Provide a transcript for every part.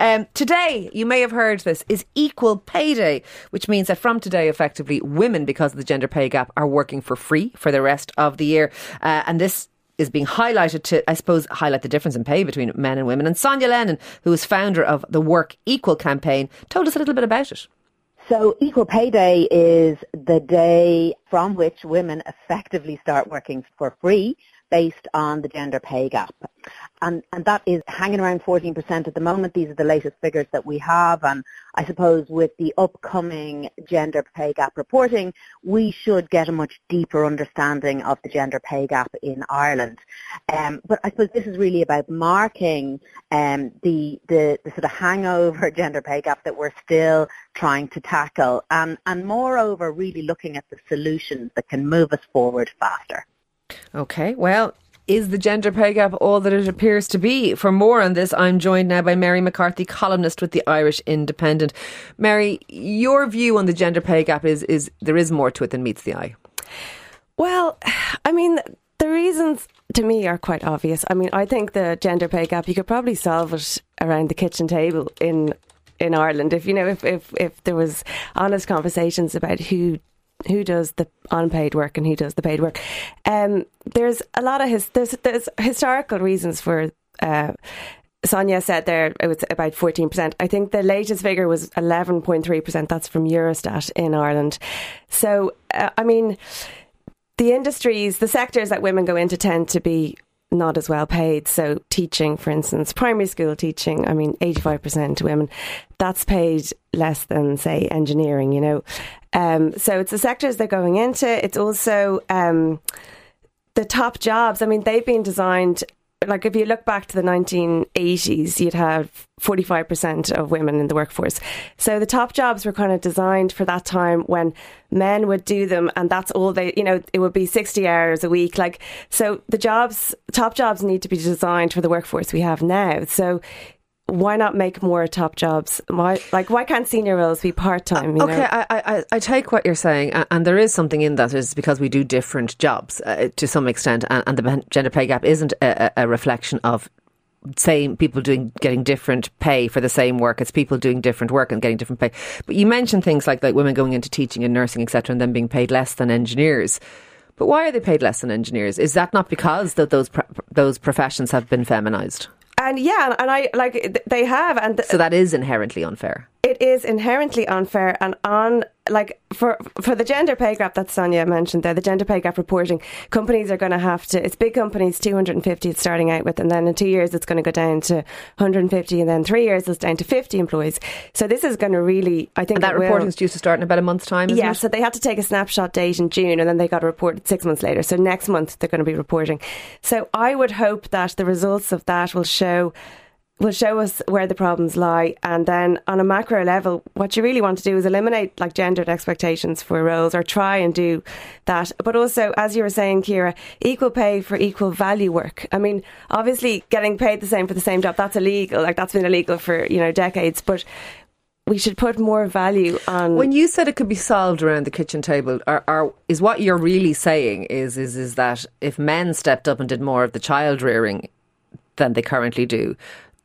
Um, today, you may have heard this, is Equal Pay Day, which means that from today, effectively, women, because of the gender pay gap, are working for free for the rest of the year. Uh, and this is being highlighted to, I suppose, highlight the difference in pay between men and women. And Sonia Lennon, who is founder of the Work Equal campaign, told us a little bit about it. So Equal Pay Day is the day from which women effectively start working for free based on the gender pay gap. And, and that is hanging around 14% at the moment. These are the latest figures that we have. And I suppose with the upcoming gender pay gap reporting, we should get a much deeper understanding of the gender pay gap in Ireland. Um, but I suppose this is really about marking um, the, the, the sort of hangover gender pay gap that we're still trying to tackle. And, and moreover, really looking at the solutions that can move us forward faster. Okay, well, is the gender pay gap all that it appears to be? For more on this, I'm joined now by Mary McCarthy, columnist with the Irish Independent. Mary, your view on the gender pay gap is, is there is more to it than meets the eye. Well, I mean, the reasons to me are quite obvious. I mean, I think the gender pay gap, you could probably solve it around the kitchen table in in Ireland if you know if, if if there was honest conversations about who who does the unpaid work and who does the paid work. Um, there's a lot of his there's there's historical reasons for. Uh, Sonia said there it was about 14%. I think the latest figure was 11.3%. That's from Eurostat in Ireland. So, uh, I mean, the industries, the sectors that women go into tend to be not as well paid. So, teaching, for instance, primary school teaching, I mean, 85% women, that's paid less than, say, engineering, you know. Um, so it's the sectors they're going into. It's also um, the top jobs. I mean, they've been designed. Like if you look back to the 1980s, you'd have 45% of women in the workforce. So the top jobs were kind of designed for that time when men would do them and that's all they, you know, it would be 60 hours a week. Like, so the jobs, top jobs need to be designed for the workforce we have now. So why not make more top jobs? Why, like, why can't senior roles be part time? Uh, okay, I, I, I, take what you're saying, and there is something in that. Is because we do different jobs uh, to some extent, and, and, the gender pay gap isn't a, a reflection of same people doing getting different pay for the same work. It's people doing different work and getting different pay. But you mentioned things like like women going into teaching and nursing, etc., and then being paid less than engineers. But why are they paid less than engineers? Is that not because that those those professions have been feminised? And yeah, and I like they have, and th- so that is inherently unfair. It is inherently unfair, and on like for for the gender pay gap that Sonia mentioned there, the gender pay gap reporting, companies are going to have to. It's big companies, two hundred and fifty it's starting out with, and then in two years it's going to go down to one hundred and fifty, and then three years it's down to fifty employees. So this is going to really, I think, and that reporting is due to start in about a month's time. yeah, it? so they had to take a snapshot date in June, and then they got to report six months later. So next month they're going to be reporting. So I would hope that the results of that will show will show us where the problems lie. And then on a macro level, what you really want to do is eliminate like gendered expectations for roles or try and do that. But also, as you were saying, Ciara, equal pay for equal value work. I mean, obviously getting paid the same for the same job, that's illegal. Like that's been illegal for, you know, decades. But we should put more value on. When you said it could be solved around the kitchen table, are, are, is what you're really saying is is is that if men stepped up and did more of the child rearing than they currently do,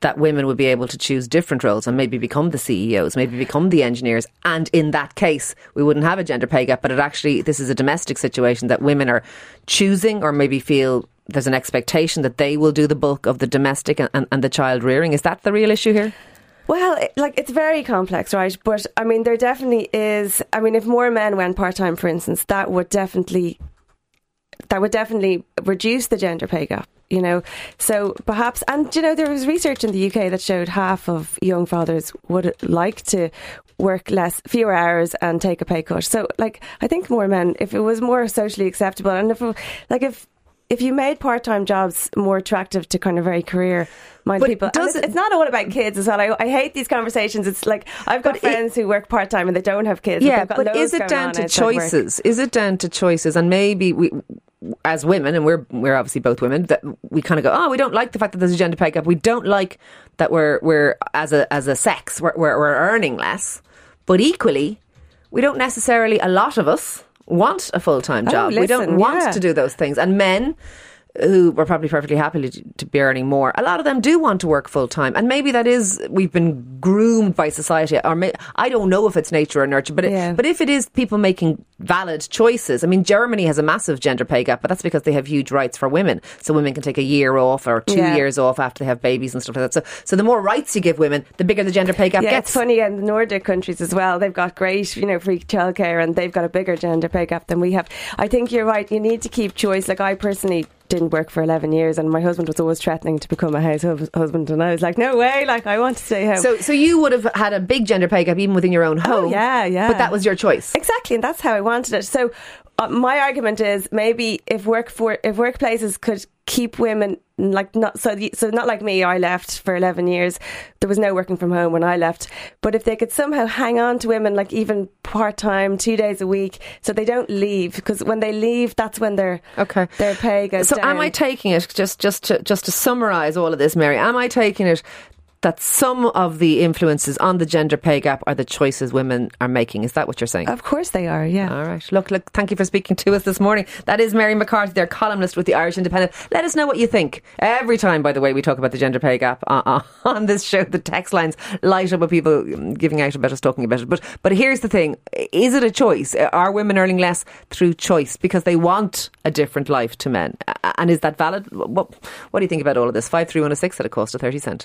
that women would be able to choose different roles and maybe become the CEOs, maybe become the engineers. And in that case, we wouldn't have a gender pay gap. But it actually, this is a domestic situation that women are choosing or maybe feel there's an expectation that they will do the bulk of the domestic and, and, and the child rearing. Is that the real issue here? Well, like it's very complex, right? But I mean, there definitely is. I mean, if more men went part time, for instance, that would definitely that would definitely reduce the gender pay gap you know. So perhaps, and you know, there was research in the UK that showed half of young fathers would like to work less, fewer hours and take a pay cut. So, like, I think more men, if it was more socially acceptable, and if, like, if if you made part time jobs more attractive to kind of very career minded people, does it's, it's, not all about kids as well. I, I, hate these conversations. It's like I've got friends it, who work part time and they don't have kids. Yeah, but is it down to choices? Is it down to choices? And maybe we as women, and we're we're obviously both women, that we kind of go, oh, we don't like the fact that there's a gender pay gap. We don't like that we're we're as a as a sex we're, we're, we're earning less, but equally, we don't necessarily. A lot of us want a full time oh, job. Oh, listen, we don't want yeah. to do those things, and men who are probably perfectly happy to, to be earning more, a lot of them do want to work full time, and maybe that is we've been groomed by society, or may, I don't know if it's nature or nurture, but Yeah. it, but if it is people making valid choices, I mean, Germany has a massive gender pay gap, but that's because they have huge rights for women, so women can take a year off or two Yeah. years off after they have babies and stuff like that. So, so the more rights you give women, the bigger the gender pay gap Yeah, gets. it's funny in the Nordic countries as well. They've got great, you know, free childcare and they've got a bigger gender pay gap than we have. I think you're right. You need to keep choice. Like I personally didn't work for 11 years and my husband was always threatening to become a house hus- husband and I was like, no way, like I want to stay home. So, so you would have had a big gender pay gap even within your own oh, home. Oh, yeah, yeah. But that was your choice. Exactly, and that's how I wanted it. So uh, my argument is maybe if work for if workplaces could keep women like not so the, so not like me I left for 11 years there was no working from home when I left but if they could somehow hang on to women like even part-time 2 days a week so they don't leave because when they leave that's when their Okay. their pay goes down. So down am I taking it just just to just to summarise all of this, Mary? Am I taking it that some of the influences on the gender pay gap are the choices women are making? Is that what you're saying? of course they are yeah all right. Look, look. Thank you for speaking to us this morning. That is Mary McCarthy, their columnist with the Irish Independent. Let us know what you think. Every time, by the way, we talk about the gender pay gap uh, uh, on this show, the text lines light up with people giving out about us, talking about it. But but here's the thing: is it a choice? Are women earning less through choice because they want a different life to men? And is that valid? What What do you think about all of this? Five three one zero six at a cost of thirty cent.